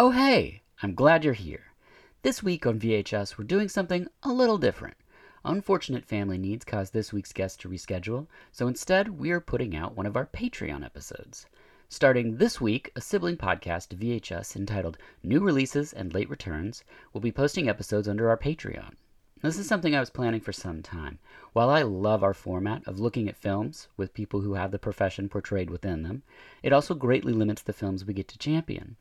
Oh, hey, I'm glad you're here. This week on VHS, we're doing something a little different. Unfortunate family needs caused this week's guest to reschedule, so instead, we are putting out one of our Patreon episodes. Starting this week, a sibling podcast VHS entitled New Releases and Late Returns will be posting episodes under our Patreon. This is something I was planning for some time. While I love our format of looking at films with people who have the profession portrayed within them, it also greatly limits the films we get to champion.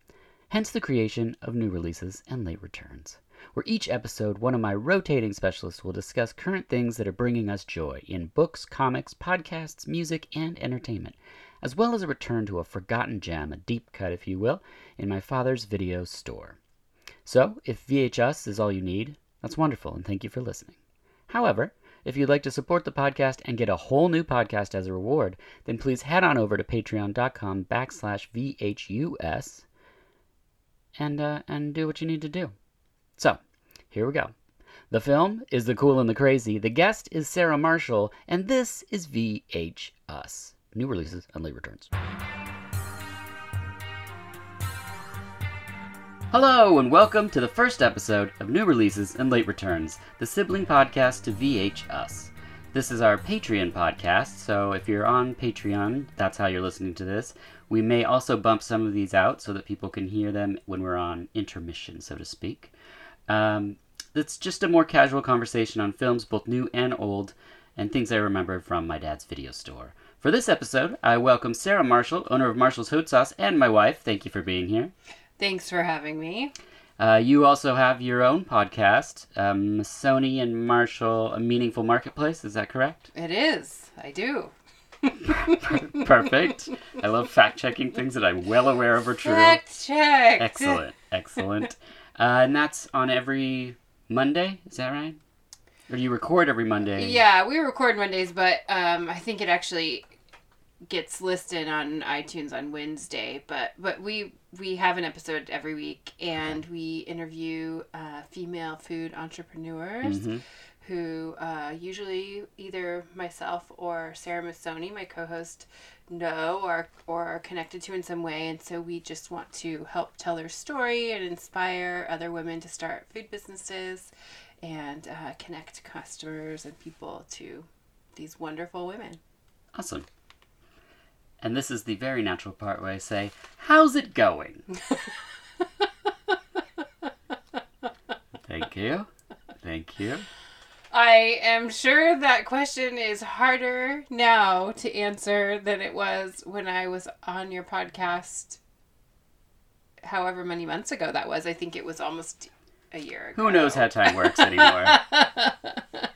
Hence the creation of new releases and late returns, where each episode one of my rotating specialists will discuss current things that are bringing us joy in books, comics, podcasts, music, and entertainment, as well as a return to a forgotten gem, a deep cut, if you will, in my father's video store. So, if VHS is all you need, that's wonderful, and thank you for listening. However, if you'd like to support the podcast and get a whole new podcast as a reward, then please head on over to patreon.com backslash VHUS and uh, and do what you need to do. So, here we go. The film is The Cool and the Crazy. The guest is Sarah Marshall, and this is VH Us. New releases and late returns. Hello, and welcome to the first episode of New Releases and Late Returns, the sibling podcast to VH Us. This is our Patreon podcast, so if you're on Patreon, that's how you're listening to this. We may also bump some of these out so that people can hear them when we're on intermission, so to speak. Um, it's just a more casual conversation on films, both new and old, and things I remember from my dad's video store. For this episode, I welcome Sarah Marshall, owner of Marshall's Haute Sauce, and my wife. Thank you for being here. Thanks for having me. Uh, you also have your own podcast, um, Sony and Marshall, A Meaningful Marketplace. Is that correct? It is. I do. Perfect. I love fact checking things that I'm well aware of are true. Fact check. Excellent. Excellent. Uh, and that's on every Monday. Is that right? Or you record every Monday? Yeah, we record Mondays, but um, I think it actually gets listed on iTunes on Wednesday. But but we we have an episode every week, and we interview uh, female food entrepreneurs. Mhm. Who uh, usually either myself or Sarah Missoni, my co-host, know or or are connected to in some way, and so we just want to help tell their story and inspire other women to start food businesses, and uh, connect customers and people to these wonderful women. Awesome. And this is the very natural part where I say, How's it going? Thank you. Thank you. I am sure that question is harder now to answer than it was when I was on your podcast. However many months ago that was, I think it was almost a year ago. Who knows how time works anymore?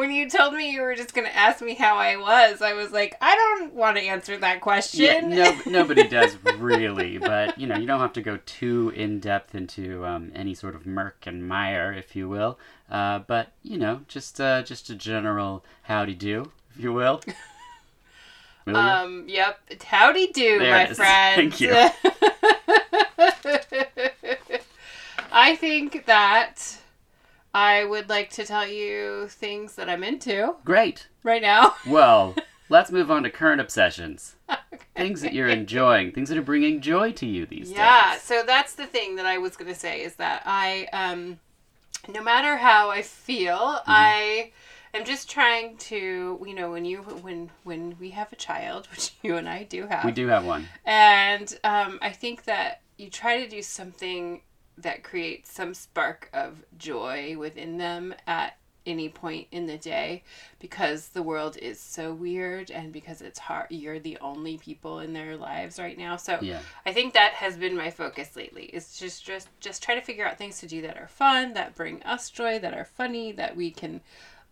when you told me you were just going to ask me how I was, I was like, I don't want to answer that question. Yeah, no, nobody does really, but you know, you don't have to go too in depth into um, any sort of murk and mire, if you will. Uh, but you know, just uh, just a general howdy do, if you will. Um, yep. Howdy do, There my friends. Thank you. I think that I would like to tell you things that I'm into Great. right now. Well, let's move on to current obsessions. Things that you're enjoying, things that are bringing joy to you these days. Yeah, days. so that's the thing that I was going to say is that I, um, no matter how I feel, Mm-hmm. I am just trying to, you know, when you when when we have a child, which you and I do have, We do have one. and um, I think that you try to do something that creates some spark of joy within them at any point in the day because the world is so weird and because it's hard you're the only people in their lives right now so Yeah. i think that has been my focus lately is just just just try to figure out things to do that are fun that bring us joy that are funny that we can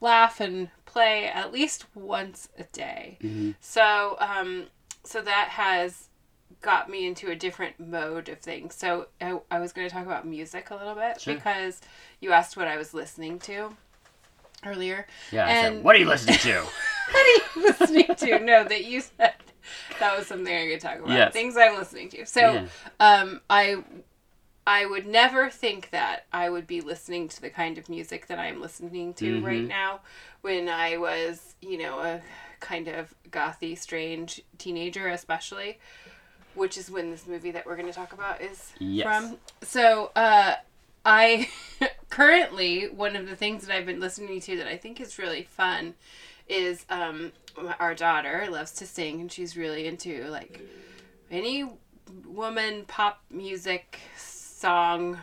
laugh and play at least once a day Mhm. so um so that has got me into a different mode of things. So I, I was going to talk about music a little bit Sure. because you asked what I was listening to earlier. Yeah. I said, And- what are you listening to? What are you listening to? No, that you said that was something I could talk about. Yes. Things I'm listening to. So Yeah. um, I I would never think that I would be listening to the kind of music that I'm listening to right Mhm. now when I was, you know, a kind of gothy, strange teenager, especially. Which is when this movie that we're going to talk about is Yes. from. So, uh, I currently one of the things that I've been listening to that I think is really fun is um, our daughter loves to sing and she's really into like any woman pop music song.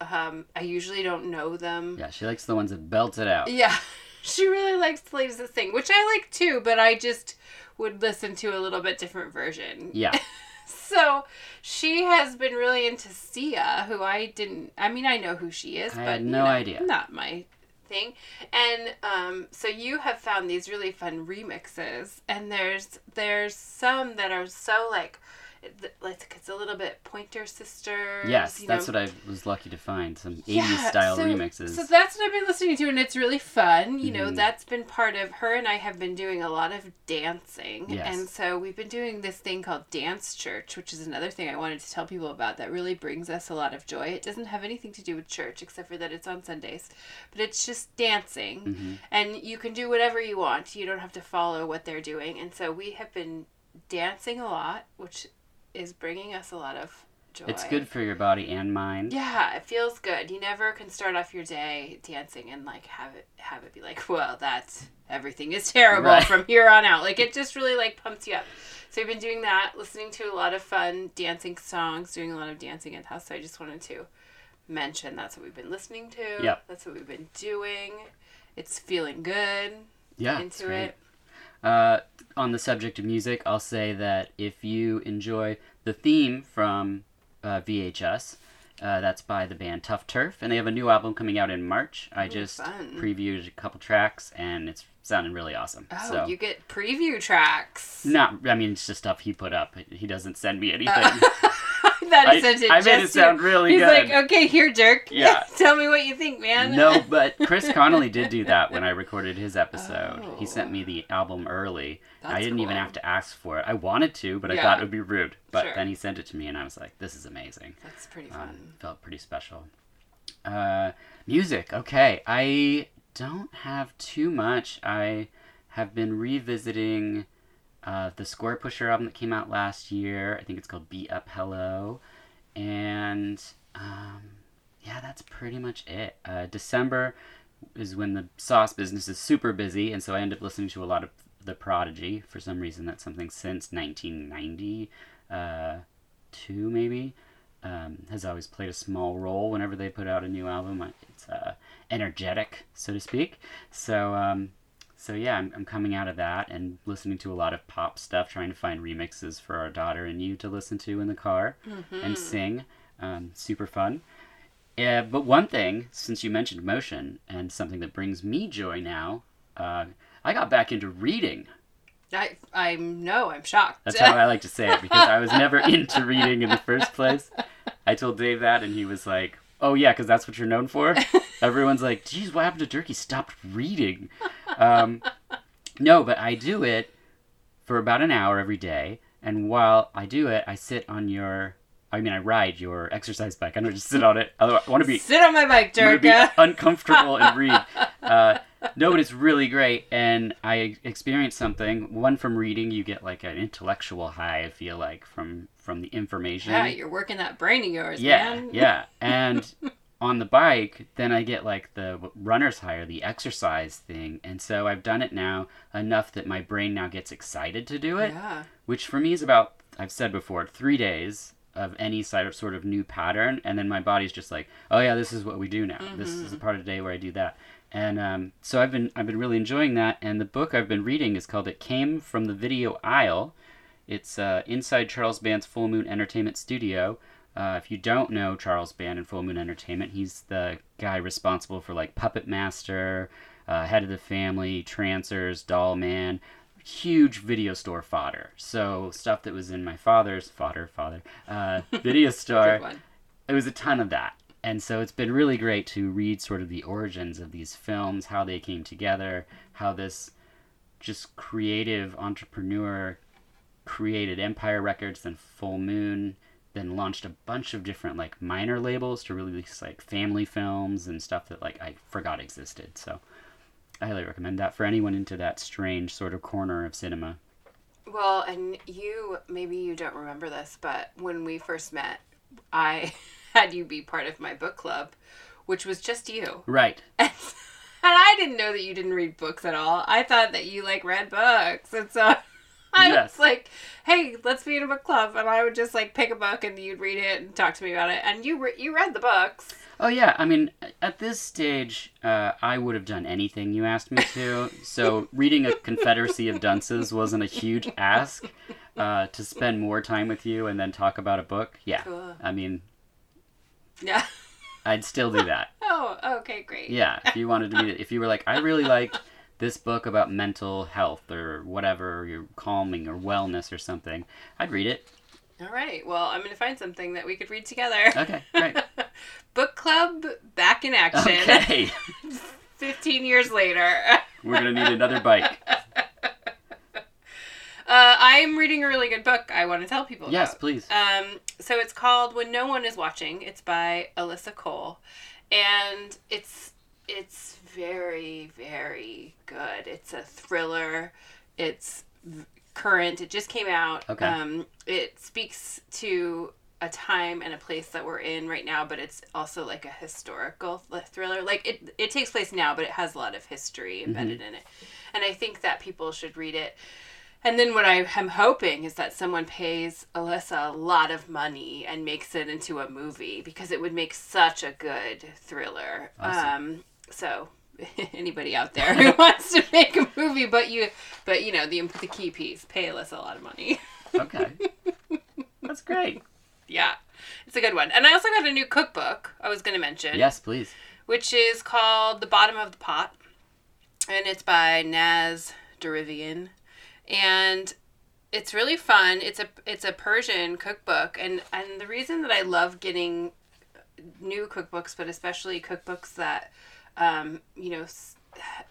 Um, I usually don't know them. Yeah, she likes the ones that belt it out. Yeah, she really likes ladies that sing, which I like too, but I just would listen to a little bit different version. Yeah. So she has been really into Sia, who I didn't. I mean, I know who she is, I but had you no know, idea. Not my thing. And um, so you have found these really fun remixes, and there's there's some that are so like. Like it's a little bit Pointer Sisters. Yes, that's know, what I was lucky to find. Some 80s yeah, style so, remixes. So that's what I've been listening to, and it's really fun. You know, Mhm. that's been part of her and I have been doing a lot of dancing. Yes. And so we've been doing this thing called Dance Church, which is another thing I wanted to tell people about that really brings us a lot of joy. It doesn't have anything to do with church except for that it's on Sundays, but it's just dancing. Mhm. And you can do whatever you want, you don't have to follow what they're doing. And so we have been dancing a lot, which is bringing us a lot of joy. It's good for your body and mind. Yeah, it feels good. You never can start off your day dancing and like have it have it be like, well, that's everything is terrible Right. from here on out. Like it just really like pumps you up. So we've been doing that, listening to a lot of fun dancing songs, doing a lot of dancing in the house. So I just wanted to mention that's what we've been listening to. Yep. That's what we've been doing. It's feeling good Yeah, into it. Uh, on the subject of music, I'll say that if you enjoy the theme from uh, VHS, uh, that's by the band Tough Turf, and they have a new album coming out in March. I just fun. previewed a couple tracks, and it's sounding really awesome. Oh, so, you get preview tracks. not, I mean, it's just stuff he put up. He doesn't send me anything. that I, he sent it I made it sound really He's good. like, okay, here, Dirk. Yeah. Tell me what you think, man. no, but Chris Connolly did do that when I recorded his episode. He Oh. sent me the album early. I didn't even have to ask for it. I wanted to, but I thought it would be rude. But Sure. then he sent it to me, and I was like, "This is amazing." That's pretty Um, fun. felt pretty special. Uh, music. Okay, I don't have too much. I have been revisiting uh, the Score Pusher album that came out last year. I think it's called "Beat Up Hello," and um, yeah, that's pretty much it. Uh, December is when the sauce business is super busy, and so I end up listening to a lot of The Prodigy. For some reason, that's something since 1992, uh, maybe. Um, has always played a small role whenever they put out a new album. It's uh, energetic, so to speak. So, um, so yeah, I'm, I'm coming out of that and listening to a lot of pop stuff, trying to find remixes for our daughter and you to listen to in the car and sing. Um, super fun. Yeah, but one thing, since you mentioned motion and something that brings me joy now, uh, I got back into reading. I I know I'm shocked. That's how I like to say it because I was never into reading in the first place. I told Dave that, and he was like, "Oh yeah, because that's what you're known for." Everyone's like, "Geez, what happened to? He stopped reading." Um, no, but I do it for about an hour every day, and while I do it, I sit on your. I mean, I ride your exercise bike. I don't just sit on it. I want to be Sit on my bike, be uncomfortable and read. Uh, no, but it's really great, and I experienced something. One from reading, you get like an intellectual high. I feel like from from the information. Yeah, you're working that brain of yours, yeah, man. yeah. And on the bike, then I get like the runner's high or the exercise thing, and so I've done it now enough that my brain now gets excited to do it Yeah. which for me is about I've said before three days of any sort of new pattern, and then my body's just like, oh yeah, this is what we do now. This is a part of the day where I do that, and um, so I've been I've been really enjoying that. And the book I've been reading is called "It Came from the Video Aisle." It's uh, inside Charles Band's Full Moon Entertainment Studio. Uh, if you don't know Charles Band and Full Moon Entertainment, he's the guy responsible for like Puppet Master, uh, Head of the Family, Trancers, Doll Man, huge video store fodder. So stuff that was in my father's fodder, father, uh, video store. It was a ton of that. And so it's been really great to read sort of the origins of these films, how they came together, how this just creative entrepreneur created Empire Records, then Full Moon, then launched a bunch of different like minor labels to release like family films and stuff that like I forgot existed. So I highly recommend that for anyone into that strange sort of corner of cinema. Well, and you maybe you don't remember this, but when we first met, I had you be part of my book club, which was just you. Right. And, and I didn't know that you didn't read books at all. I thought that you like read books. And so I Yes. was like, "Hey, let's be in a book club." And I would just like pick a book and you'd read it and talk to me about it. And you re- you read the books. Oh yeah, I mean, at this stage, uh, I would have done anything you asked me to. So reading a Confederacy of Dunces wasn't a huge ask. Uh, to spend more time with you and then talk about a book, yeah. Cool. I mean, Yeah. I'd still do that. Oh, okay, great. Yeah, if you wanted to be, if you were like, I really liked this book about mental health or whatever, you're calming or wellness or something, I'd read it. All right. Well, I'm going to find something that we could read together. Okay, great. Book club back in action. Okay, 15 years later. we're gonna need another bike. Uh, I'm reading a really good book I want to tell people Yes, about. please. Um, so it's called When No One Is Watching. It's by Alyssa Cole, and it's it's very very good. It's a thriller. It's v- current. It just came out. Okay. Um, it speaks to a time and a place that we're in right now, but it's also like a historical thriller. Like it, it takes place now, but it has a lot of history embedded in it, and I think that people should read it. And then what I am hoping is that someone pays Alyssa a lot of money and makes it into a movie because it would make such a good thriller. Awesome. Um, so anybody out there who wants to make a movie, but you, but you know the the key piece, pay Alyssa a lot of money. Okay, that's great. yeah, it's a good one. And I also got a new cookbook. I was going to mention. Yes, please. which is called The Bottom of the Pot. And it's by Naz Deravian. And it's really fun. It's a it's a Persian cookbook and and the reason that I love getting new cookbooks, but especially cookbooks that um, you know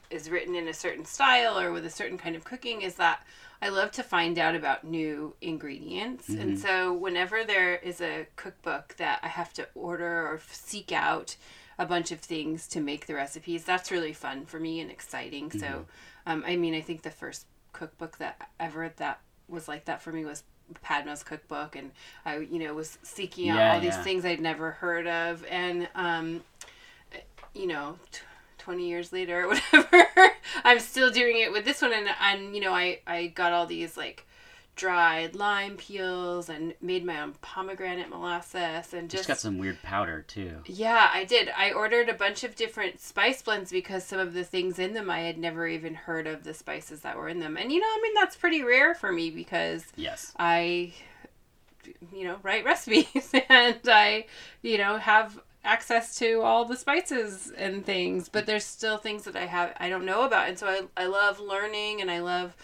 is written in a certain style or with a certain kind of cooking is that I love to find out about new ingredients. And so whenever there is a cookbook that I have to order or seek out a bunch of things to make the recipes, that's really fun for me and exciting. So um, I mean, I think the first cookbook that ever that was like that for me was Padma's cookbook. And I you know was seeking out Yeah, all these things I'd never heard of. And um you know t- 20 years later or whatever i'm still doing it with this one and, and you know I, I got all these like dried lime peels and made my own pomegranate molasses and Just just got some weird powder too. yeah i did i ordered a bunch of different spice blends because some of the things in them i had never even heard of the spices that were in them and you know i mean that's pretty rare for me because Yes. I, you know, write recipes and I, you know, have access to all the spices and things, but there's still things that I have I don't know about. And so I, I love learning and I love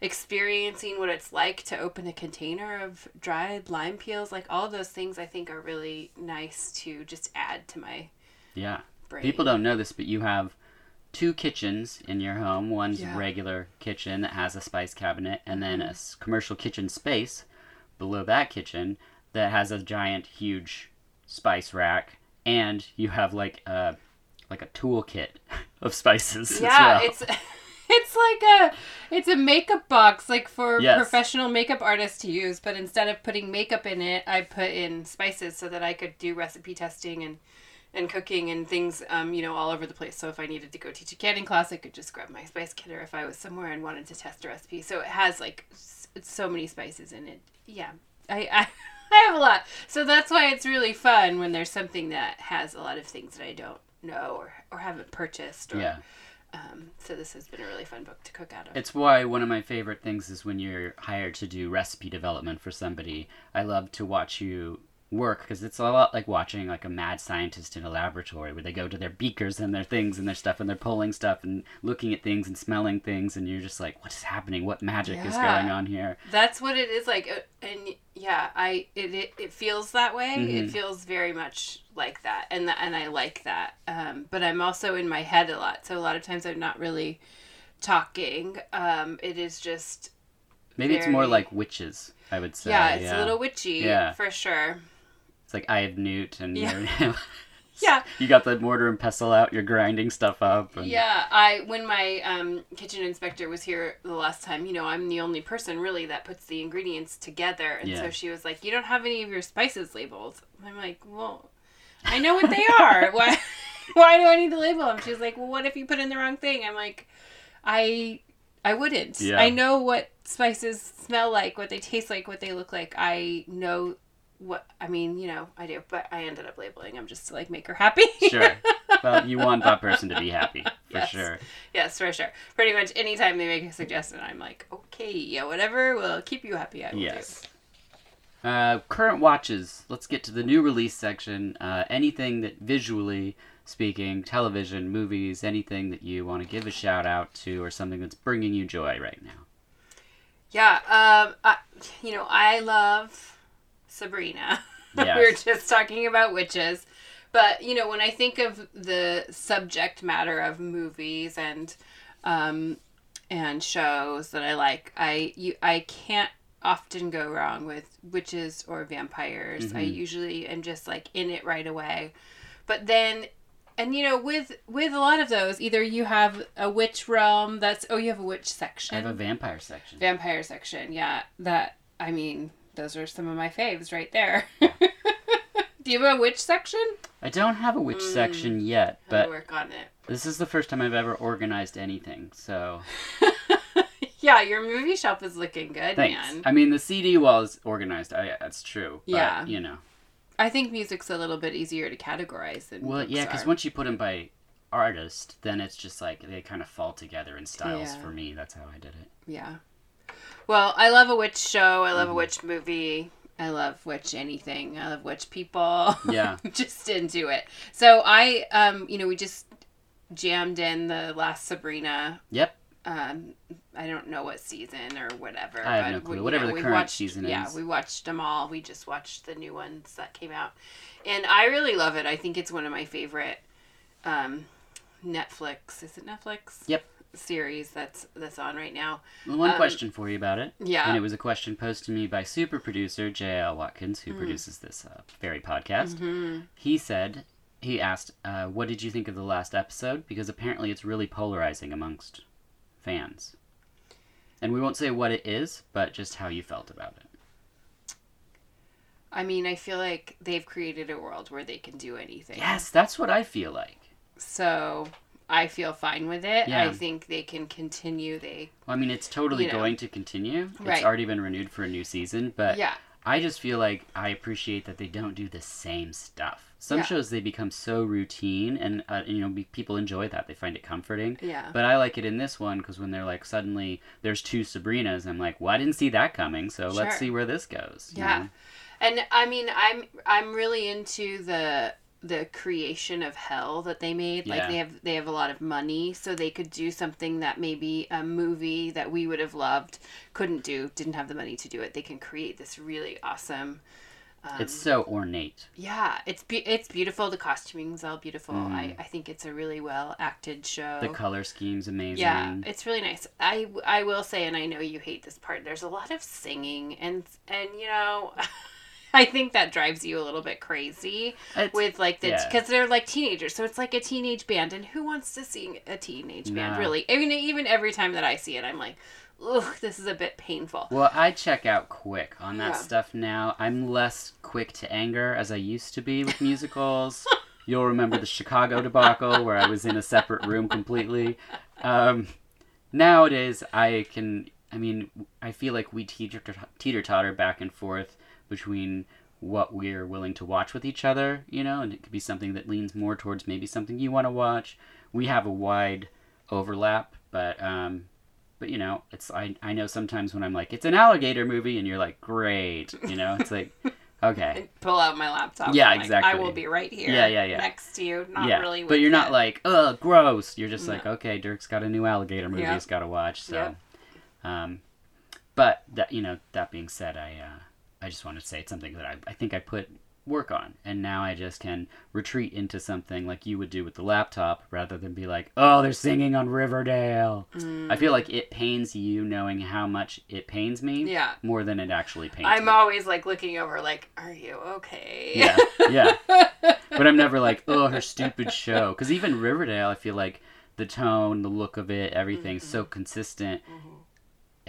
experiencing what it's like to open a container of dried lime peels. Like all of those things I think are really nice to just add to my Yeah. brain. People don't know this, but you have two kitchens in your home. One's Yeah. regular kitchen that has a spice cabinet, and then a mm-hmm. commercial kitchen space below that kitchen that has a giant, huge spice rack, and you have like a like a toolkit of spices yeah, as well. it's it's like a it's a makeup box like for Yes. professional makeup artists to use, but instead of putting makeup in it, I put in spices so that I could do recipe testing and and cooking and things um, you know all over the place. So if I needed to go teach a canning class, I could just grab my spice kit or if I was somewhere and wanted to test a recipe. So it has like so many spices in it. Yeah. I, I I have a lot. So that's why it's really fun when there's something that has a lot of things that I don't know or, or haven't purchased or yeah. um, so this has been a really fun book to cook out of. It's why one of my favorite things is when you're hired to do recipe development for somebody. I love to watch you work because it's a lot like watching like a mad scientist in a laboratory where they go to their beakers and their things and their stuff and they're pulling stuff and looking at things and smelling things and you're just like, what is happening? What magic is going on here? That's what it is like, uh, and yeah, I it it, it feels that way. Mhm. It feels very much like that, and that, and I like that. Um, but I'm also in my head a lot, so a lot of times I'm not really talking. Um, it is just Maybe it's more like witches, I would say. yeah, it's a little witchy Yeah. for sure. It's like I have Newt and Yeah. Yeah. You got the mortar and pestle out. You're grinding stuff up. And... Yeah, I when my um, kitchen inspector was here the last time, you know, I'm the only person really that puts the ingredients together, and so she was like, "You don't have any of your spices labeled." I'm like, "Well, I know what they are. Why, why do I need to label them?" She's like, "Well, what if you put in the wrong thing?" I'm like, "I, I wouldn't. Yeah. I know what spices smell like, what they taste like, what they look like. I know." What I mean, you know, I do, but I ended up labeling them just to like make her happy. Sure. Well, you want that person to be happy for Yes. sure. Yes, for sure. Pretty much anytime they make a suggestion, I'm like, okay, yeah, whatever will keep you happy. I will Yes. Uh, current watches. Let's get to the new release section. Uh, anything that visually speaking, television, movies, anything that you want to give a shout out to, or something that's bringing you joy right now. Yeah. Um. I, you know, I love Sabrina. Yes. we were just talking about witches, but you know, when I think of the subject matter of movies and, um, and shows that I like, I you I can't often go wrong with witches or vampires. I Mhm. usually am just like in it right away. But then and you know with with a lot of those either you have a witch realm that's oh you have a witch section. I have a vampire section. vampire section. Yeah, that I mean those are some of my faves right there. Do you have a witch section? I don't have a witch Mm. section yet, but work on it. this is the first time I've ever organized anything, so yeah, your movie shelf is looking good, thanks. man. I mean, the CD wall is organized. I, that's true. But, Yeah. You know. I think music's a little bit easier to categorize than Well, yeah, because once you put them by artist, then it's just like they kind of fall together in styles Yeah. for me. That's how I did it. Yeah. Well, I love a witch show. I love Mhm. a witch movie. I love witch anything. I love witch people. Yeah. Just into it. So I, um, you know, we just jammed in the last Sabrina. Yep. Um, I don't know what season or whatever. I have but no clue. we- Whatever know, the current watched, season Yeah, is. Yeah, we watched them all. We just watched the new ones that came out, and I really love it. I think it's one of my favorite um, Netflix. Is it Netflix? Yep. Series that's that's on right now. One Um, question for you about it. Yeah. And it was a question posed to me by super producer J.L. Watkins, who Mm. produces this uh, very podcast. hmm He said, he asked, uh, what did you think of the last episode? Because apparently it's really polarizing amongst fans. And we won't say what it is, but just how you felt about it. I mean, I feel like they've created a world where they can do anything. Yes, that's what I feel like. So I feel fine with it. Yeah. I think they can continue. They Well, I mean, it's totally You know. going to continue. Right. It's already been renewed for a new season, but yeah I just feel like I appreciate that they don't do the same stuff. Some Yeah. shows they become so routine, and uh, you know be- people enjoy that. They find it comforting. yeah But I like it in this one because when they're like suddenly there's two Sabrinas, I'm like, well, I didn't see that coming. So let's see where this goes. you Yeah. know? And I mean, I'm I'm really into the the creation of hell that they made. Like they have they have a lot of money, so they could do something that maybe a movie that we would have loved couldn't do. Didn't have the money to do it. They can create this really awesome. Um, It's so ornate. yeah, it's be- it's beautiful. The costuming's all beautiful. Mm. I, I think it's a really well acted show. The color scheme's amazing. Yeah, it's really nice. I, I will say, and I know you hate this part. There's a lot of singing, and and you know, I think that drives you a little bit crazy It's- with like the yeah. because they're like teenagers, so it's like a teenage band, and who wants to sing a teenage band? Really? I mean, even every time that I see it, I'm like, ugh, this is a bit painful. Well, I check out quick on that Yeah. stuff now. I'm less quick to anger as I used to be with musicals. You'll remember the Chicago debacle where I was in a separate room completely. Um, nowadays, I can. I mean, I feel like we teeter teeter totter back and forth between what we're willing to watch with each other, you know, and it could be something that leans more towards maybe something you want to watch. We have a wide overlap, but um, but you know, it's I I know sometimes when I'm like it's an alligator movie, and you're like great, you know, it's like okay, And pull out my laptop. Yeah, I'm like, I will be right here. Yeah, yeah, yeah. Next to you. Not yeah, really. but you're not like ugh gross. You're just No. like okay, Dirk's got a new alligator movie Yep. he's got to watch. So, Yep. um, but that you know that being said, I uh, I just wanted to say it's something that I I think I put work on. And now I just can retreat into something like you would do with the laptop rather than be like, oh, they're singing on Riverdale. I feel like it pains you knowing how much it pains me Yeah. more than it actually pains me. I'm me. always like looking over, like, are you okay? Yeah, yeah. But I'm never like, oh, her stupid show. Because even Riverdale, I feel like the tone, the look of it, everything's so mm-hmm. consistent. Mm-hmm.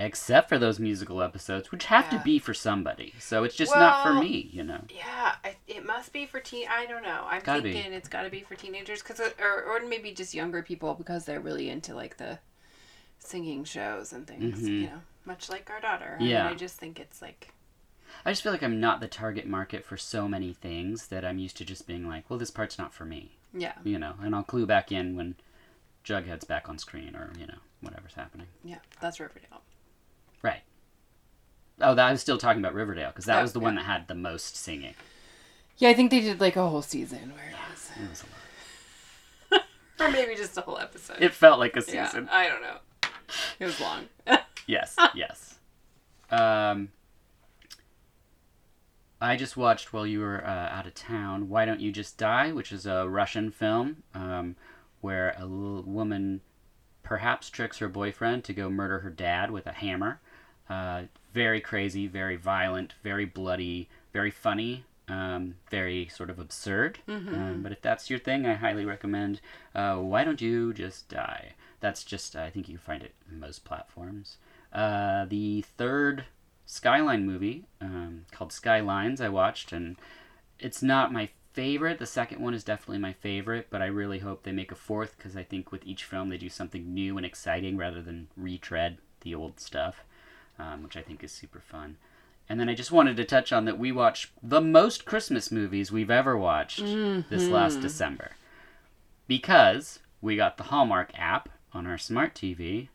Except for those musical episodes, which have to be for somebody. So it's just not for me, you know. Yeah, I, it must be for teen. I don't know. I'm Gotta be. thinking it's got to be for teenagers, cause or or maybe just younger people because they're really into like the singing shows and things. Mhm. You know, much like our daughter. Yeah. I, mean, I just think it's like I just feel like I'm not the target market for so many things that I'm used to just being like, well, this part's not for me, yeah, you know. And I'll clue back in when Jughead's back on screen or, you know, whatever's happening. yeah. That's Riverdale. Oh, that, I was still talking about Riverdale because that Oh, was the one that had the most singing. Yeah, I think they did like a whole season where it was, It was a lot. or maybe just a whole episode. It felt like a season. yeah. I don't know. It was long. Yes, yes. Um, I just watched while you were uh, out of town. Why don't you just die? Which is a Russian film um, where a little woman perhaps tricks her boyfriend to go murder her dad with a hammer. Uh, very crazy, very violent, very bloody, very funny, um, very sort of absurd. Um, but if that's your thing, I highly recommend. Uh, Why don't you just die? That's just I think you find it in most platforms. Uh, the third Skyline movie um, called Skylines I watched, and it's not my favorite. The second one is definitely my favorite, but I really hope they make a fourth because I think with each film they do something new and exciting rather than retread the old stuff, um, which I think is super fun. And then I just wanted to touch on that we watched the most Christmas movies we've ever watched this last December because we got the Hallmark app on our smart TV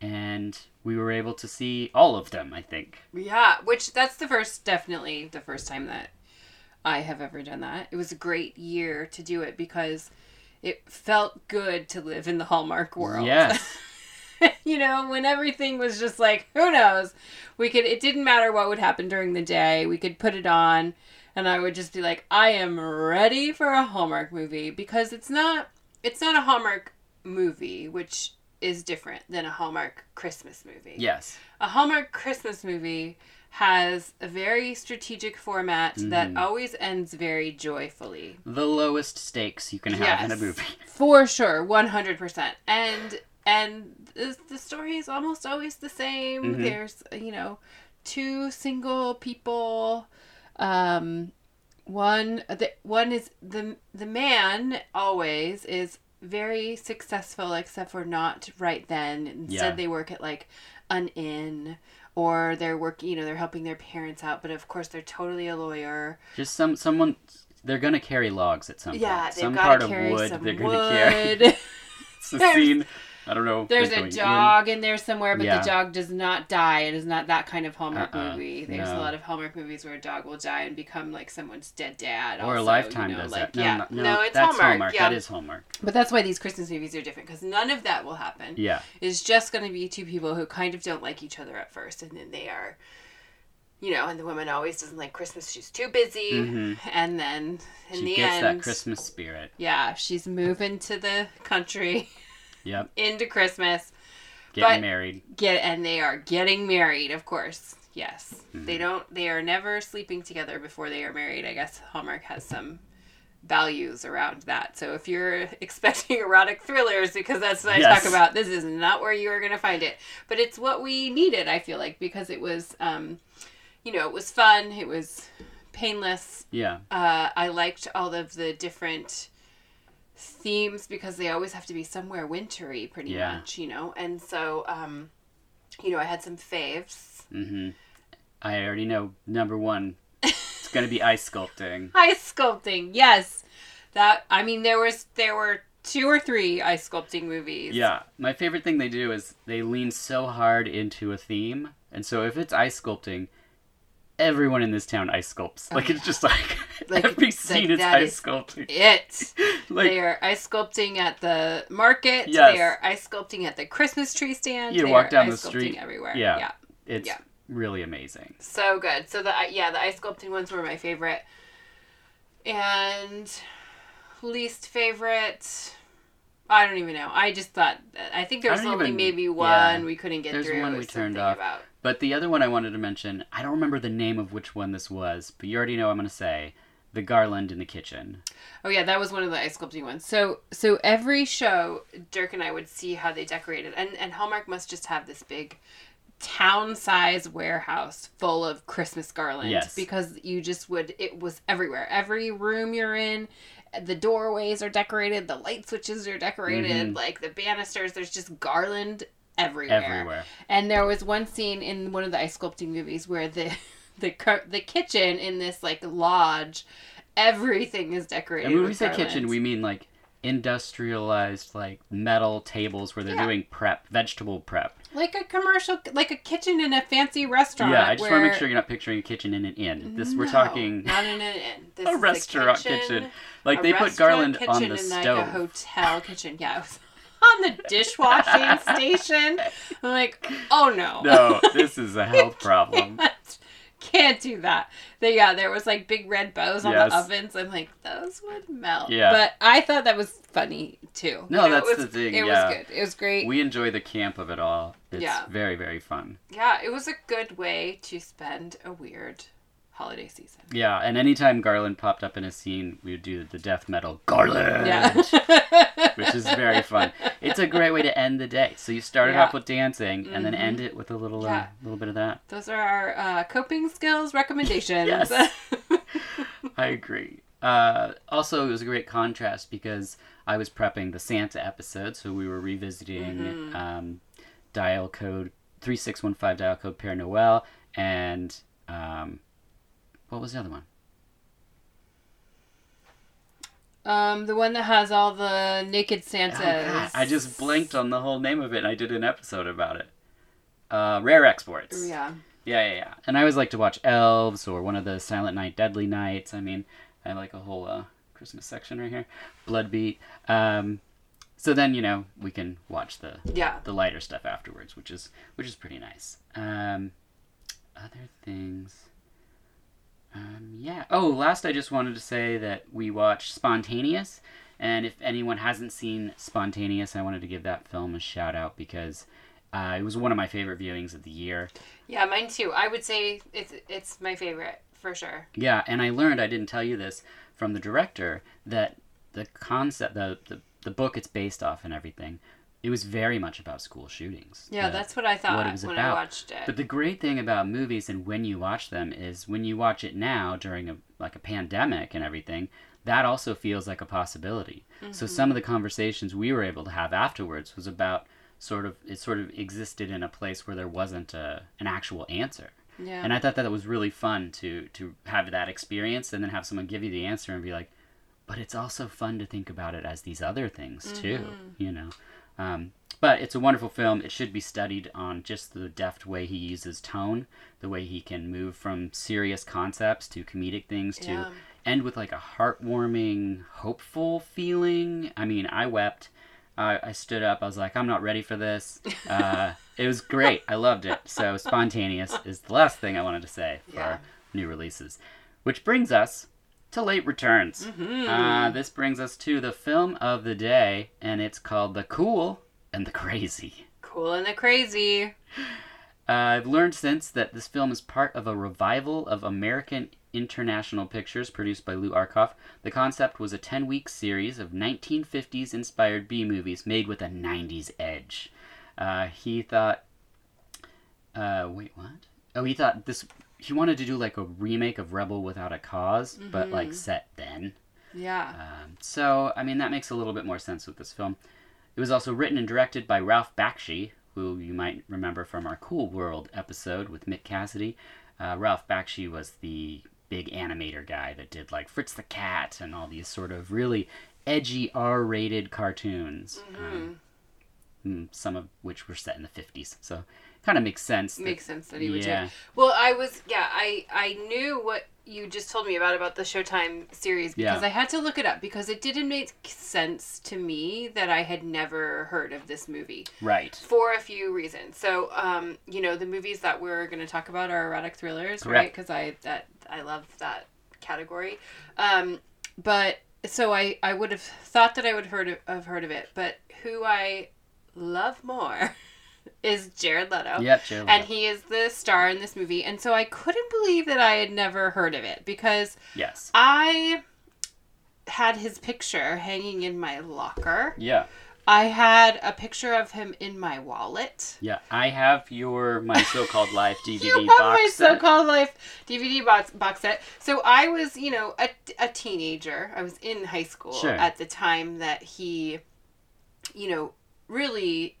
and we were able to see all of them, I think. Yeah, which that's the first, definitely the first time that I have ever done that. It was a great year to do it because it felt good to live in the Hallmark world. Yes. you know, when everything was just like, who knows? We could, it didn't matter what would happen during the day. We could put it on and I would just be like, I am ready for a Hallmark movie because it's not, it's not a Hallmark movie, which is different than a Hallmark Christmas movie Yes. a Hallmark Christmas movie has a very strategic format that Mm-hmm. always ends very joyfully. The lowest stakes you can have in a movie. For sure, 100%. And and the, the story is almost always the same. Mhm. There's, you know, two single people um one the one is the the man always is very successful except for not right then instead Yeah. they work at like an inn or they're working you know they're helping their parents out but of course they're totally a lawyer Just some someone they're gonna carry logs at some yeah point. Some part of wood they're wood gonna carry. It's the scene. I don't know. There's a going in. dog in there somewhere, but Yeah. the dog does not die. It is not that kind of Hallmark Uh-uh. movie. There's a lot of Hallmark movies where a dog will die and become like someone's dead dad. Or a lifetime you know, does like, that. No, yeah, no, no, it's that's Hallmark. Yeah, That is Hallmark. but that's why these Christmas movies are different because none of that will happen. Yeah. It's just going to be two people who kind of don't like each other at first, and then they are, you know, and the woman always doesn't like Christmas. She's too busy, Mhm. and then in the end She the gets end, that Christmas spirit. yeah, she's moving to the country Yep. into Christmas. Getting But- married. get and they are getting married of course yes Mm-hmm. they don't they are never sleeping together before they are married i guess hallmark has some values around that so if you're expecting erotic thrillers because that's what i Yes. talk about this is not where you are going to find it but it's what we needed i feel like because it was um you know it was fun it was painless Yeah. uh, I liked all of the different themes because they always have to be somewhere wintry, pretty Yeah. much, you know. And so, um, you know, I had some faves. hmm I already know. Number one, it's gonna be ice sculpting. Ice sculpting, yes. That I mean, there was there were two or three ice sculpting movies. Yeah, my favorite thing they do is they lean so hard into a theme, and so if it's ice sculpting, everyone in this town ice sculpts. Like it's just like, Like, every like scene is that ice is sculpting. It. Like they are ice sculpting at the market. Yes. They are ice sculpting at the Christmas tree stand. You they walk are down the ice sculpting street, everywhere. yeah. yeah. it's yeah. really amazing. So good. So the yeah, the ice sculpting ones were my favorite. And least favorite. I don't even know. I just thought I think there was only even- maybe yeah. one we couldn't get There's through. one we turned off. About. But the other one I wanted to mention, I don't remember the name of which one this was, but you already know I'm going to say. The garland in the kitchen. Oh yeah, that was one of the ice sculpting ones. So so every show, Dirk and I would see how they decorated, and and Hallmark must just have this big town size warehouse full of Christmas garland Yes. because you just would it was everywhere. Every room you're in, the doorways are decorated, the light switches are decorated, Mhm. like the banisters. There's just garland everywhere. Everywhere. And there was one scene in one of the ice sculpting movies where the the the kitchen in this like lodge, everything is decorated. And when we say kitchen, we mean like industrialized, like metal tables where they're Yeah. doing prep, vegetable prep. like a commercial, like a kitchen in a fancy restaurant. yeah, I just want to make sure you're not picturing a kitchen in an inn. This we're talking not in an inn. This a restaurant kitchen, kitchen. Like they put garland on the in like stove. a hotel kitchen. Yeah, on the dishwashing station. I'm like, oh no, no, this is a health problem. can't, can't do that. But yeah, there was like big red bows on Yes. the ovens. I'm like, those would melt. Yeah. But I thought that was funny too. No, You know, that's was, the thing, It yeah. was good. It was great. We enjoy the camp of it all. It's Yeah. very, very fun. yeah, it was a good way to spend a weird holiday season. Yeah, and anytime Garland popped up in a scene, we would do the death metal Garland, Yeah. which is very fun. It's a great way to end the day. So you start it Yeah. off with dancing, and then Mhm. end it with a little, uh, little bit of that. Those are our uh, coping skills recommendations. Yes. I agree. Uh, also, it was a great contrast because I was prepping the Santa episode, so we were revisiting Mhm. um, dial code 3615 dial code Père Noël and um, what was the other one? um, the one that has all the naked Santas. Oh, God, I just blinked on the whole name of it and I did an episode about it. Uh, Rare Exports. Yeah. Yeah, yeah, yeah. And I always like to watch Elves or one of the Silent Night Deadly Nights. I mean, I like a whole uh, Christmas section right here. Bloodbeat. Um, so then you know we can watch the Yeah. the lighter stuff afterwards, which is which is pretty nice. Um, other things. Um, yeah. Oh, last I just wanted to say that we watched Spontaneous, and if anyone hasn't seen Spontaneous, I wanted to give that film a shout out because uh, it was one of my favorite viewings of the year. Yeah, mine too. I would say it's it's my favorite for sure. Yeah, and I learned I didn't tell you this from the director that the concept, the the, the book it's based off and everything, it was very much about school shootings. Yeah, The- that's what I thought what it was when about. I watched it. But the great thing about movies and when you watch them is when you watch it now during a like a pandemic and everything, that also feels like a possibility. So Mm-hmm. some of the conversations we were able to have afterwards was about sort of it sort of existed in a place where there wasn't a, an actual answer. yeah. And I thought that was really fun to to have that experience and then have someone give you the answer and be like, but it's also fun to think about it as these other things too, Mm-hmm. you know. Um, but it's a wonderful film. It should be studied on just the deft way he uses tone, the way he can move from serious concepts to comedic things to Yeah. end with like a heartwarming, hopeful feeling. I mean, I wept. I, I stood up. I was like, I'm not ready for this. Uh, it was great. I loved it. So spontaneous is the last thing I wanted to say for Yeah. new releases, which brings us to late returns. Mm-hmm. Uh, this brings us to the film of the day, and it's called The Cool and the Crazy. cool and the crazy. Uh, I've learned since that this film is part of a revival of American International Pictures produced by Lou Arkoff. The concept was a 10 week series of 1950s inspired B movies made with a 90s edge. Uh, he thought. Uh, wait, what? Oh, he thought this. He wanted to do like a remake of Rebel Without a because but like set then. Yeah. Um, so, I mean, that makes a little bit more sense with this film. It was also written and directed by Ralph Bakshi, who you might remember from our Cool World episode with Mick Cassidy. Uh, Ralph Bakshi was the big animator guy that did like Fritz the Cat and all these sort of really edgy R-rated cartoons. Um, mm, some of which were set in the 50s. So, kind of makes sense. that- Makes sense that he would yeah. do. Well, I was yeah, I I knew what you just told me about about the Showtime series because Yeah. I had to look it up because it didn't make sense to me that I had never heard of this movie Right. for a few reasons. So, um, you know, the movies that we're going to talk about are erotic thrillers, right? Because I that I love that category. Um, but so I I would have thought that I would heard of, have heard of it, but who I love more is Jared Leto. Yep, Jared And he is the star in this movie, and so I couldn't believe that I had never heard of it because yes. I had his picture hanging in my locker. Yeah. I had a picture of him in my wallet. Yeah. I have your My So Called Life DVD you have box my set. so-called life DVD box box set. So I was, you know, a, a teenager. I was in high school Sure. at the time that he, you know, really,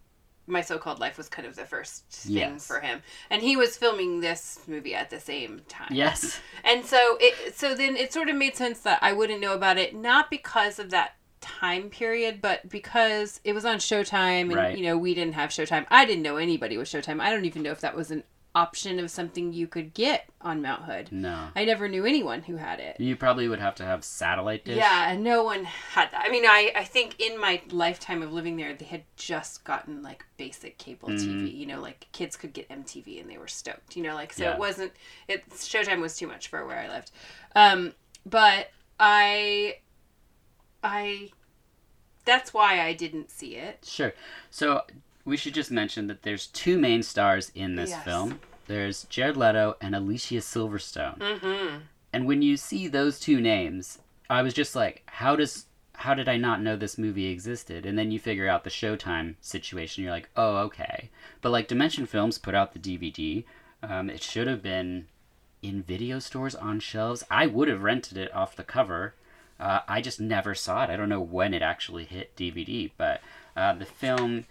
my so-called life was kind of the first thing Yes. for him, and he was filming this movie at the same time. Yes. And so it so then it sort of made sense that I wouldn't know about it not because of that time period but because it was on Showtime and Right. you know we didn't have Showtime. I didn't know anybody with Showtime. I don't even know if that was an option of something you could get on Mount Hood. No. I never knew anyone who had it. You probably would have to have satellite dish. Yeah, and no one had that. I mean, I, I think in my lifetime of living there, they had just gotten like basic cable Mm. TV. You know, like kids could get MTV and they were stoked. You know, like so Yeah. it wasn't. It Showtime was too much for where I lived, um, but I, I, that's why I didn't see it. Sure. So we should just mention that there's two main stars in this Yes. film. There's Jared Leto and Alicia Silverstone. Mm-hmm. And when you see those two names, I was just like, how does how did I not know this movie existed? And then you figure out the Showtime situation. You're like, oh, okay. But like Dimension Films put out the DVD. Um, it should have been in video stores on shelves. I would have rented it off the cover. Uh, I just never saw it. I don't know when it actually hit DVD, but uh, the film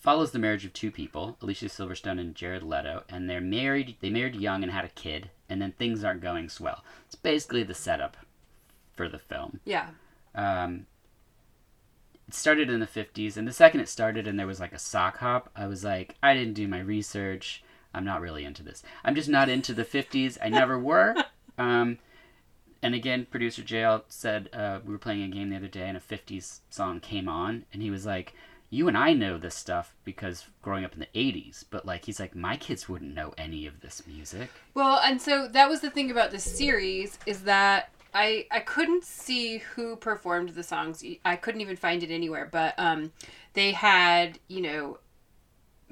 follows the marriage of two people, Alicia Silverstone and Jared Leto, and they're married. They married young and had a kid, and then things aren't going swell. It's basically the setup for the film. Yeah. Um, it started in the 50s, and the second it started and there was like a sock hop, I was like, I didn't do my research. I'm not really into this. I'm just not into the 50s. I never were. Um, and again, producer JL said uh, we were playing a game the other day and a 50s song came on, and he was like, You and I know this stuff because growing up in the 80s, but like, he's like, My kids wouldn't know any of this music. Well, and so that was the thing about this series is that I I couldn't see who performed the songs. I couldn't even find it anywhere. But um, they had you know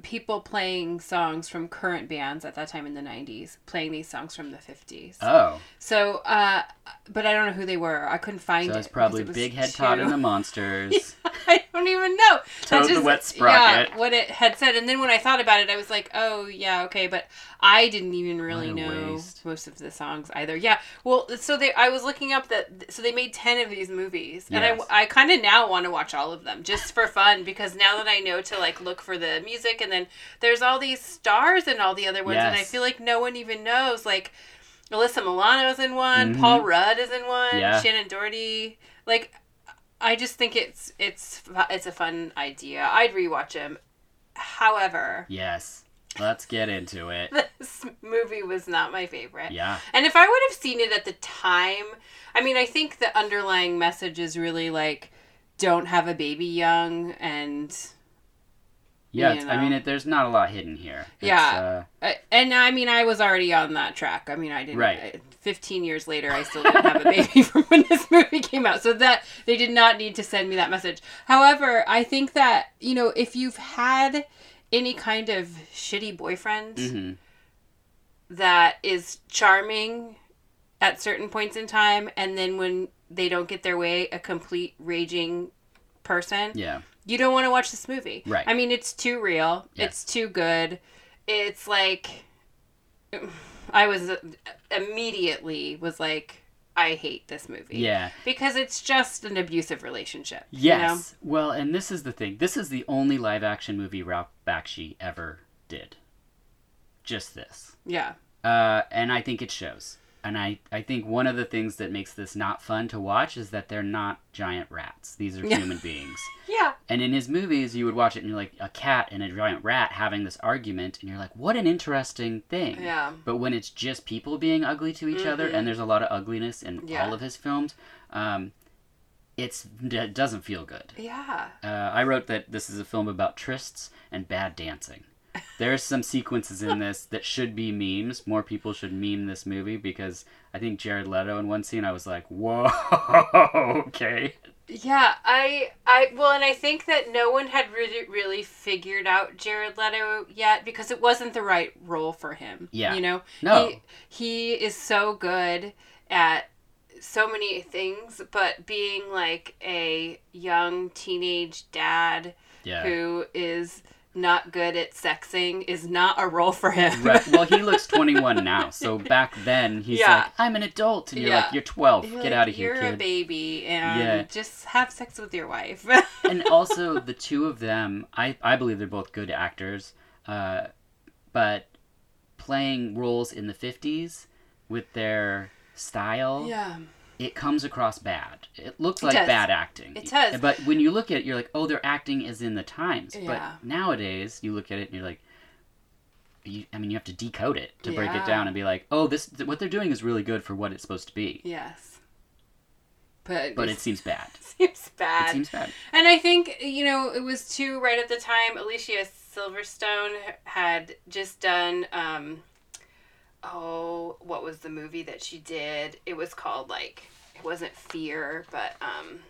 people playing songs from current bands at that time in the 90s playing these songs from the 50s Oh, so uh but i don't know who they were i couldn't find so it it's probably it Big Head Todd and the Monsters. I don't even know. Toad That the Wet Sprocket. Yeah, what it had said. And then when I thought about it, I was like, oh, yeah, okay. But I didn't even really know waste. most of the songs either. Yeah. Well, so they, I was looking up that, so they made 10 of these movies. And I, I kind of now want to watch all of them just for fun because now that I know to like look for the music and then there's all these stars and all the other ones. And I feel like no one even knows. Like, Alyssa Milano's in one. Paul Rudd is in one. Mm-hmm. Yeah. Shannen Doherty. Like, I just think it's it's it's a fun idea. I'd rewatch him. However, yes. Let's get into it. this movie was not my favorite. Yeah. And if I would have seen it at the time, I mean, I think the underlying message is really like don't have a baby young and Yeah, You I mean, it, there's not a lot hidden here. It's, Yeah. Uh, and I mean, I was already on that track. I mean, I didn't. Right. I- Fifteen years later, I still didn't have a baby from when this movie came out, so that they did not need to send me that message. However, I think that you know, if you've had any kind of shitty boyfriend mhm. that is charming at certain points in time, and then when they don't get their way, a complete raging person, Yeah. You don't want to watch this movie. Right. I mean, it's too real. Yes. It's too good. It's like I was uh, immediately was like I hate this movie. Yeah. Because it's just an abusive relationship. Yes. Well, and this is the thing. This is the only live action movie Ralph Bakshi ever did. Just this. Yeah. Uh, and I think it shows. And I, I think one of the things that makes this not fun to watch is that they're not giant rats. These are Yeah. human beings. Yeah. And in his movies, you would watch it and you're like a cat and a giant rat having this argument, and you're like, what an interesting thing. Yeah. But when it's just people being ugly to each other, Mhm. and there's a lot of ugliness in Yeah. all of his films, um, it's it doesn't feel good. Yeah. Uh, I wrote that this is a film about trysts and bad dancing. There's some sequences in this that should be memes. More people should meme this movie because I think Jared Leto in one scene I was like, whoa, okay. Yeah, I, I, well, and I think that no one had really, really figured out Jared Leto yet because it wasn't the right role for him. Yeah. You know? No. He, he is so good at so many things, but being like a young teenage dad Yeah. who is not good at sexing is not a role for him. Right. Well, he looks 21 now, so back then he's Yeah. like, "I'm an adult," and you're Yeah. like, "You're 12. You're Get like, out of here, You're a baby and Yeah. just have sex with your wife. and also the two of them, I I believe they're both good actors, uh, but playing roles in the 50s with their style, yeah. It comes across bad. It looks It like does. bad acting. It does. But when you look at it, you're like, "Oh, their acting is in the times." Yeah. But nowadays, you look at it and you're like. You, I mean, you have to decode it to break it down and be like, "Oh, this what they're doing is really good for what it's supposed to be." Yes. But, But it seems bad. seems bad. It seems bad. And I think, you know, it was too right at the time. Alicia Silverstone had just done, um, oh, what was the movie that she did? It was called, like, it wasn't Fear, but um,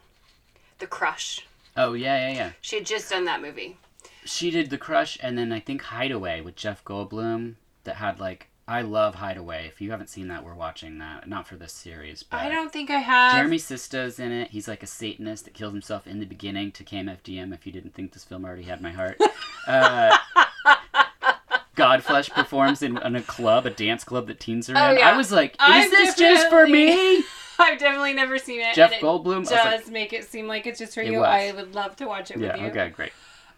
The Crush. Oh yeah, yeah, yeah. She had just done that movie. She did The Crush and then I think Hideaway with Jeff Goldblum that had like I love Hideaway. If you haven't seen that, we're watching that. Not for this series, but I don't think I have. Jeremy Sisto's in it. He's like a Satanist that kills himself in the beginning to KMFDM. If you didn't think this film already had my heart, uh, Godflesh performs in, in a club, a dance club that teens are in. Oh, yeah. I was like, is I'm this just for me? I've definitely never seen it. Jeff it Goldblum. I does like, make it seem like it's just for It you. was. I would love to watch it yeah, with you. okay, great.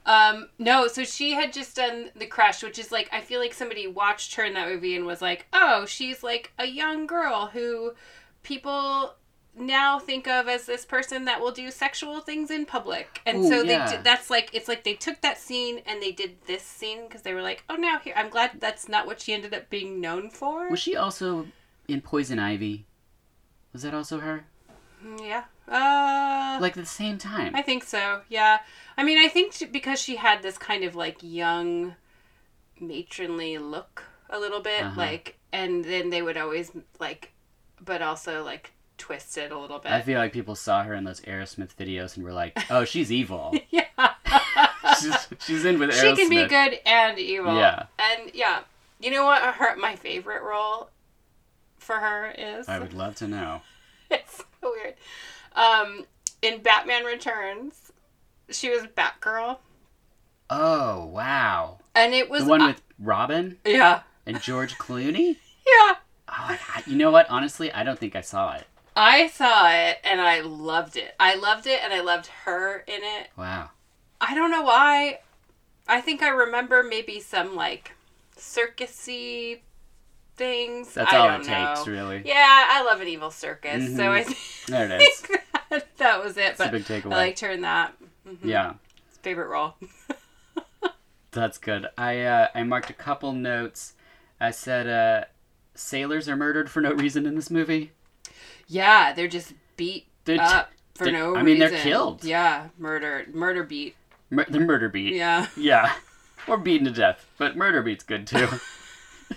Um, no, so she had just done The Crush, which is like I feel like somebody watched her in that movie and was like, "Oh, she's like a young girl who people now think of as this person that will do sexual things in public." And Ooh, so they yeah. that's like it's like they took that scene and they did this scene because they were like, "Oh, now here I'm glad that's not what she ended up being known for." Was she also in Poison Ivy? Was that also her? Mm, yeah. Uh Like at the same time. I think so. Yeah. I mean, I think she, because she had this kind of like young, matronly look a little bit, Uh-huh. like, and then they would always like, but also like twist it a little bit. I feel like people saw her in those Aerosmith videos and were like, "Oh, she's evil. yeah. she's, she's in with she can be good and evil. Yeah. And yeah, you know what? Her my favorite role for her is. I would love to know. it's so weird. Um, in Batman Returns, she was Batgirl, Oh wow, and it was the one uh, with Robin yeah, and George Clooney. yeah. Oh, I- you know what? Honestly, I don't think I saw it. I saw it and I loved it. I loved it and I loved her in it. Wow. I don't know why. I think I remember maybe some like circusy things. That's I all don't it know. takes, really. Yeah, I love an evil circus, so Mhm. I think There it is. that, that was it. A But big takeaway. I liked her in that. Mhm. yeah, favorite role. that's good. I uh, I marked a couple notes. I said uh, sailors are murdered for no reason in this movie. Yeah, they're just beat They're t- up for they're- no I mean, they're reason. killed. Yeah, murder, murder beat. Mur- the murder beat. Yeah. Yeah. Or beaten to death, but murder beat's good too.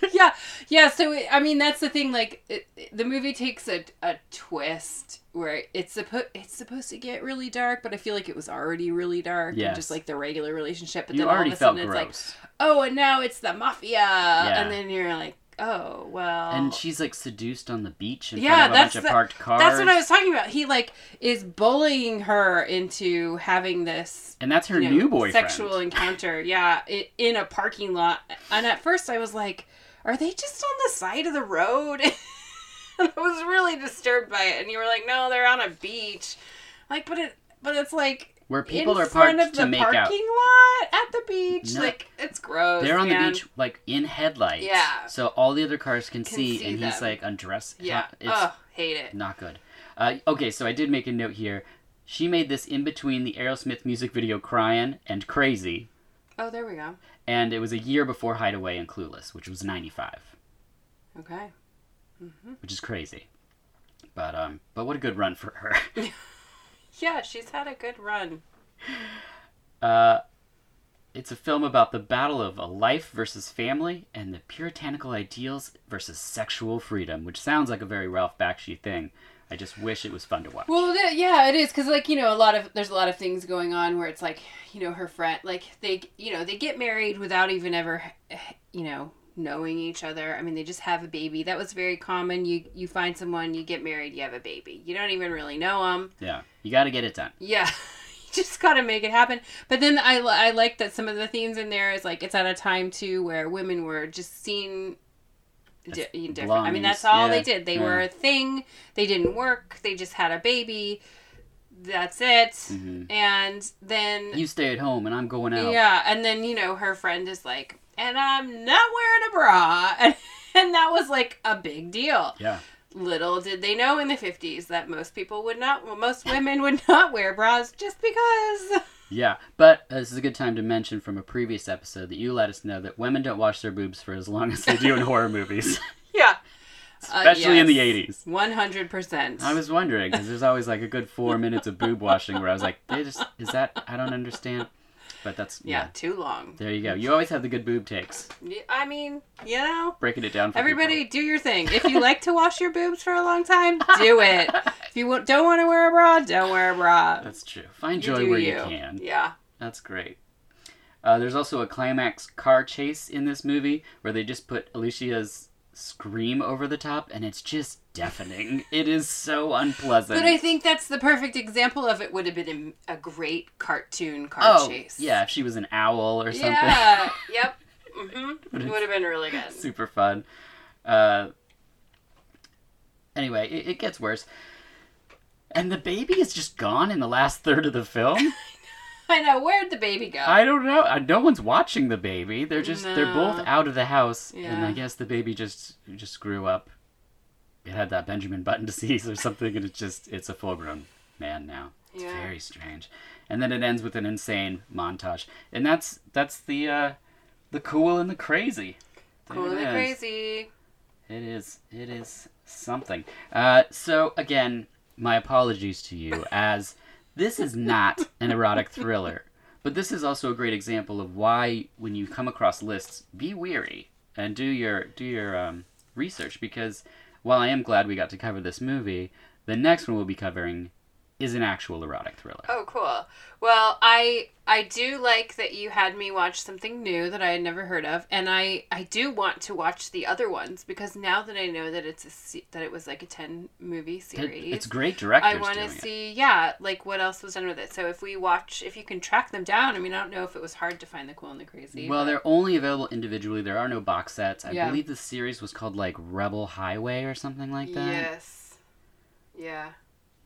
yeah yeah so i mean that's the thing like it, it- the movie takes a, a twist where it's supposed it's supposed to get really dark but i feel like it was already really dark and just like the regular relationship but you then all of a sudden gross. it's like oh and now it's the mafia and then you're like oh well. and she's like seduced on the beach in Yeah, front of a that's bunch of parked cars. that's what i was talking about. He like is bullying her into having this And that's her you know, new boyfriend. sexual encounter. Yeah i in a parking lot. And at first i was like are they just on the side of the road? I was really disturbed by it. And you were like no they're on a beach. Like but it but it's like Where people in are front parked of to the make parking out. lot at the beach No. like it's gross They're on man. the beach, like in headlights. Yeah. So all the other cars can, Can see, see and he's like undressed. yeah It's oh hate it not good. Uh, okay, so I did make a note here. She made this in between the Aerosmith music video "Crying" and "Crazy," oh there we go and it was a year before "Hideaway" and "Clueless," which was '95, okay which is crazy. But um, but what a good run for her. yeah she's had a good run Uh, it's a film about the battle of a life versus family and the puritanical ideals versus sexual freedom, which sounds like a very Ralph Bakshi thing. I just wish it was fun to watch. Well, th- yeah, it is because like you know a lot of there's a lot of things going on where it's like you know her friend like they you know they get married without even ever you know knowing each other. I mean they just have a baby. That was very common. You you find someone, you get married, you have a baby. You don't even really know them. yeah, you got to get it done. Yeah. you just got to make it happen. But then I, I like that some of the themes in there is like it's at a time too where women were just seen di- different. I mean, that's all Yeah, they did. They yeah. were a thing. They didn't work. They just had a baby. That's it. Mhm. And then You stay at home, and I'm going out. yeah, and then you know her friend is like, and I'm not wearing a bra, and, and that was like a big deal. Yeah. Little did they know in the 50s that most people would not, well, most women would not wear bras just because. Yeah, but uh, this is a good time to mention from a previous episode that you let us know that women don't wash their boobs for as long as they do in horror movies, Yeah. especially in the Uh, 80s. 100%. I was wondering because there's always like a good four minutes of boob washing where I was like, they just is that I don't understand, but that's yeah, too long. There you go. You always have the good boob takes, Yeah, I mean, you know, breaking it down. For everybody do your thing. If you like to wash your boobs for a long time, do it. If you don't want to wear a bra, don't wear a bra. That's true. Find joy where you. you can. Yeah. That's great. Uh, there's also a climax car chase in this movie where they just put Alicia's scream over the top, and it's just deafening. it is so unpleasant. But I think that's the perfect example of it would have been a, great cartoon car oh, chase. yeah, if she was an owl or something. Yeah. yep. hmm It would have been really good. Super fun. Uh, anyway, it, it gets worse. And the baby is just gone in the last third of the film. I know. Where'd the baby go? I don't know. Uh, No one's watching the baby. They're just they're both out of the house, and I guess the baby just just grew up. It had that Benjamin Button disease or something, and it's just it's a full grown man now. It's Yeah. very strange. And then it ends with an insane montage, and that's that's the uh, the cool and the crazy. There cool and is. crazy. It is. It is something. Uh, so again, my apologies to you, as this is not an erotic thriller, but this is also a great example of why, when you come across lists, be weary and do your do your um, research because while I am glad we got to cover this movie, the next one we'll be covering is an actual erotic thriller. Oh, cool. Well, I I do like that you had me watch something new that I had never heard of, and I I do want to watch the other ones because now that I know that it's a that it was like a ten movie series. it's great directors I want to doing it. see, yeah, like what else was done with it. So if we watch, if you can track them down, I mean, I don't know if it was hard to find the cool and the crazy. Well, but- they're only available individually. There are no box sets. I Yeah. believe the series was called like Rebel Highway or something like that. Yes. Yeah.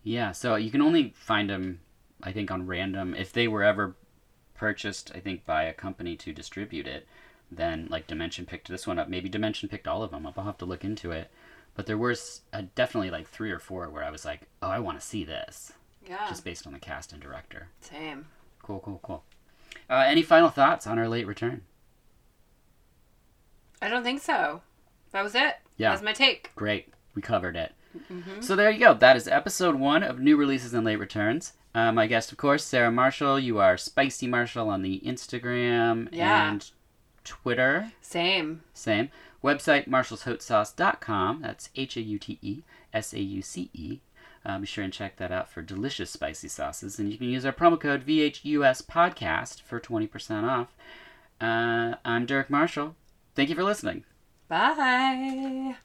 Yeah, so you can only find them, I think, on random. If they were ever purchased, I think, by a company to distribute it, then like Dimension picked this one up. Maybe Dimension picked all of them up. I'll have to look into it. But there was uh, definitely like three or four where I was like, oh, I want to see this, Yeah. just based on the cast and director. Same. Cool, cool, cool. Uh, any final thoughts on our late return? I don't think so. That was it. Yeah. That's my take. Great, we covered it. Mm-hmm. So there you go. That is episode one of new releases and late returns. Uh, my guest, of course, Sarah Marshall. You are Spicy Marshall on the Instagram Yeah. and Twitter. Same. Same. Website marshallshautesauce.com. That's H A U T E S A U C E. Uh, be sure and check that out for delicious spicy sauces. And you can use our promo code VHUS Podcast for 20% off. Uh, I'm Dirk Marshall. Thank you for listening. Bye.